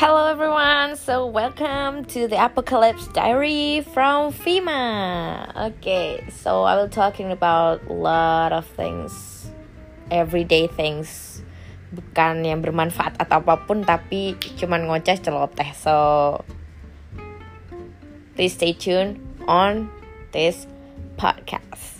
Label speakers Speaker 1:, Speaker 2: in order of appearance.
Speaker 1: Hello everyone, so welcome to the Apocalypse Diary from FEMA. Okay, so I will talking about a lot of things, everyday things, bukan yang bermanfaat atau apa pun, tapi cuman ngoceh celoteh. So please stay tuned on this podcast.